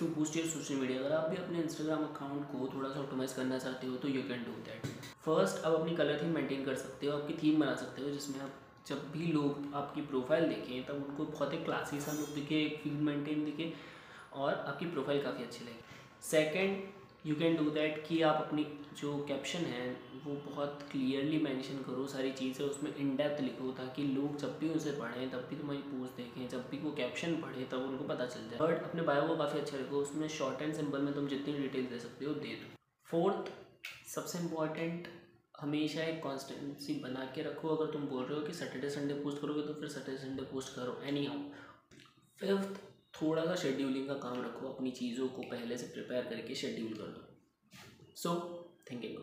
To boost your social media अगर आप भी अपने इंस्टाग्राम अकाउंट को थोड़ा सा ऑटोमाइज करना चाहते हो तो you can do that first आप अपनी कलर थीम मेंटेन कर सकते हो, आपकी थीम बना सकते हो, जिसमें आप जब भी लोग आपकी प्रोफ़ाइल देखें, तब उनको बहुत ही क्लासी सा लुक दिखे, एक फील मेंटेन दिखे, और आपकी प्रोफ़ाइल काफ़ी अच्छी लगे. Second you can do that कि आप अपनी जो कैप्शन है, वो बहुत क्लियरली मेंशन करो सारी चीज़ें, उसमें इन डेप्थ लिखो ताकि लोग जब भी उसे पढ़ें, तब भी तुम्हारी पोस्ट देखें, जब भी वो कैप्शन पढ़े, तब उनको पता चल जाए। बट अपने बायो को काफ़ी अच्छा रखो, उसमें शॉर्ट एंड सिंपल में तुम जितनी डिटेल दे सकते हो, दे दो। फोर्थ सबसे इंपॉर्टेंट हमेशा एक कॉन्स्टेंसी बना के रखो। अगर तुम बोल रहे हो कि सैटरडे संडे पोस्ट करोगे तो फिर सैटरडे संडे पोस्ट करो एनी हाउ फिफ्थ थोड़ा सा शेड्यूलिंग का काम रखो, अपनी चीज़ों को पहले से प्रिपेयर करके शेड्यूल कर दो सो थिंकिंग